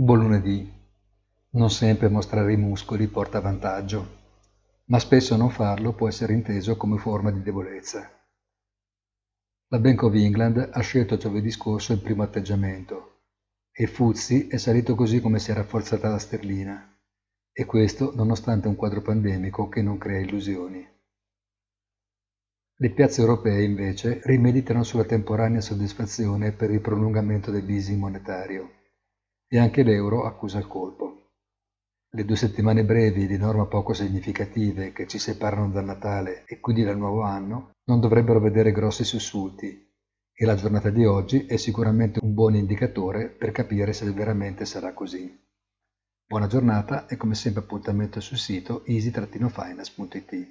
Buon lunedì. Non sempre mostrare i muscoli porta vantaggio, ma spesso non farlo può essere inteso come forma di debolezza. La Bank of England ha scelto giovedì scorso il primo atteggiamento e il FTSE è salito così come si è rafforzata la sterlina, e questo nonostante un quadro pandemico che non crea illusioni. Le piazze europee invece rimeditano sulla temporanea soddisfazione per il prolungamento dell'easing monetario e anche l'euro accusa il colpo. Le due settimane brevi di norma poco significative che ci separano dal Natale e quindi dal nuovo anno non dovrebbero vedere grossi sussulti e la giornata di oggi è sicuramente un buon indicatore per capire se veramente sarà così. Buona giornata e come sempre appuntamento sul sito easy-finance.it.